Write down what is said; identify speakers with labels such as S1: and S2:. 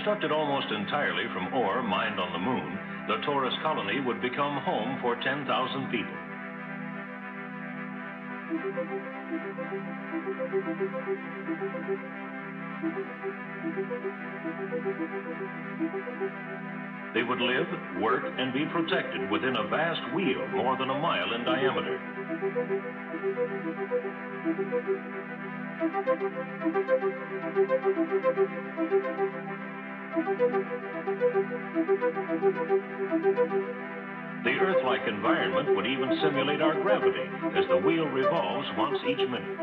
S1: Constructed almost entirely from ore mined on the moon, the torus colony would become home for 10,000 people. They would live, work, and be protected within a vast wheel more than a mile in diameter. The Earth-like environment would even simulate our gravity as the wheel revolves once each minute.